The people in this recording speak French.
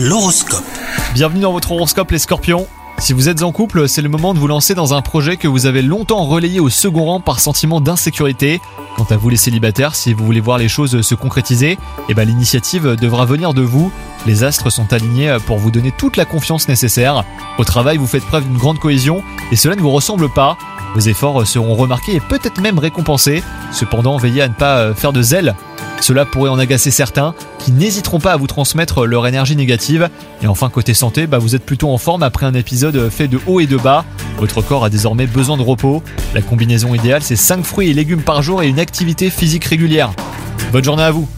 L'horoscope. Bienvenue dans votre horoscope les scorpions. Si vous êtes en couple, c'est le moment de vous lancer dans un projet que vous avez longtemps relayé au second rang par sentiment d'insécurité. Quant à vous les célibataires, si vous voulez voir les choses se concrétiser, eh ben l'initiative devra venir de vous. Les astres sont alignés pour vous donner toute la confiance nécessaire. Au travail, vous faites preuve d'une grande cohésion et cela ne vous ressemble pas. Vos efforts seront remarqués et peut-être même récompensés. Cependant, veillez à ne pas faire de zèle cela pourrait en agacer certains qui n'hésiteront pas à vous transmettre leur énergie négative. Et enfin côté santé, bah vous êtes plutôt en forme après un épisode fait de haut et de bas. Votre corps a désormais besoin de repos. La combinaison idéale c'est 5 fruits et légumes par jour et une activité physique régulière. Bonne journée à vous